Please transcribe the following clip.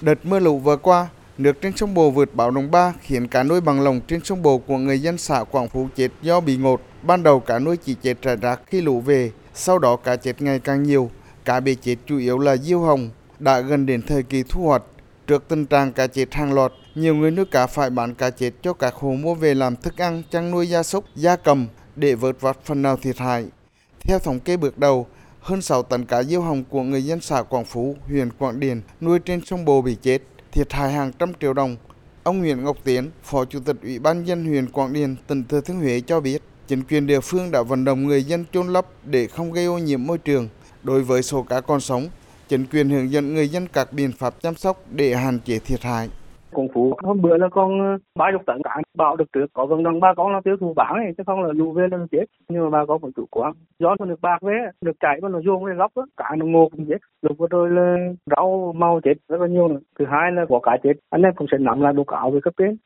Đợt mưa lũ vừa qua, nước trên sông Bồ vượt báo động 3 khiến cá nuôi bằng lồng trên sông Bồ của người dân xã Quảng Phú chết do bị ngột. Ban đầu cá nuôi chỉ chết rải rác khi lũ về, sau đó cá chết ngày càng nhiều. Cá bị chết chủ yếu là diêu hồng, đã gần đến thời kỳ thu hoạch. Trước tình trạng cá chết hàng loạt, nhiều người nuôi cá phải bán cá chết cho các hộ mua về làm thức ăn, chăn nuôi gia súc, gia cầm để vớt vát phần nào thiệt hại. Theo thống kê bước đầu, hơn 6 tấn cá diêu hồng của người dân xã Quảng Phú, huyện Quảng Điền nuôi trên sông Bồ bị chết, thiệt hại hàng trăm triệu đồng. Ông Nguyễn Ngọc Tiến, Phó Chủ tịch Ủy ban dân huyện Quảng Điền, tỉnh Thừa Thiên Huế cho biết, chính quyền địa phương đã vận động người dân chôn lấp để không gây ô nhiễm môi trường. Đối với số cá còn sống, chính quyền hướng dẫn người dân các biện pháp chăm sóc để hạn chế thiệt hại. Cũng phú. Hôm bữa là con ờ, ba chục tấn cá. Bảo được trước, có vận động, ba con là tiêu thụ bán này chứ không là lũ về là chết. Nhưng mà ba con phải chủ quan. Gió nó được bạc về, được chảy mà nó vuông cái góc đó cả nó ngột cũng chết. Lúc vừa rồi là rau mau chết rất là nhiều nữa. Thứ hai là có cá chết. Anh em cũng sẽ nắm là đồ cáo về cấp trên.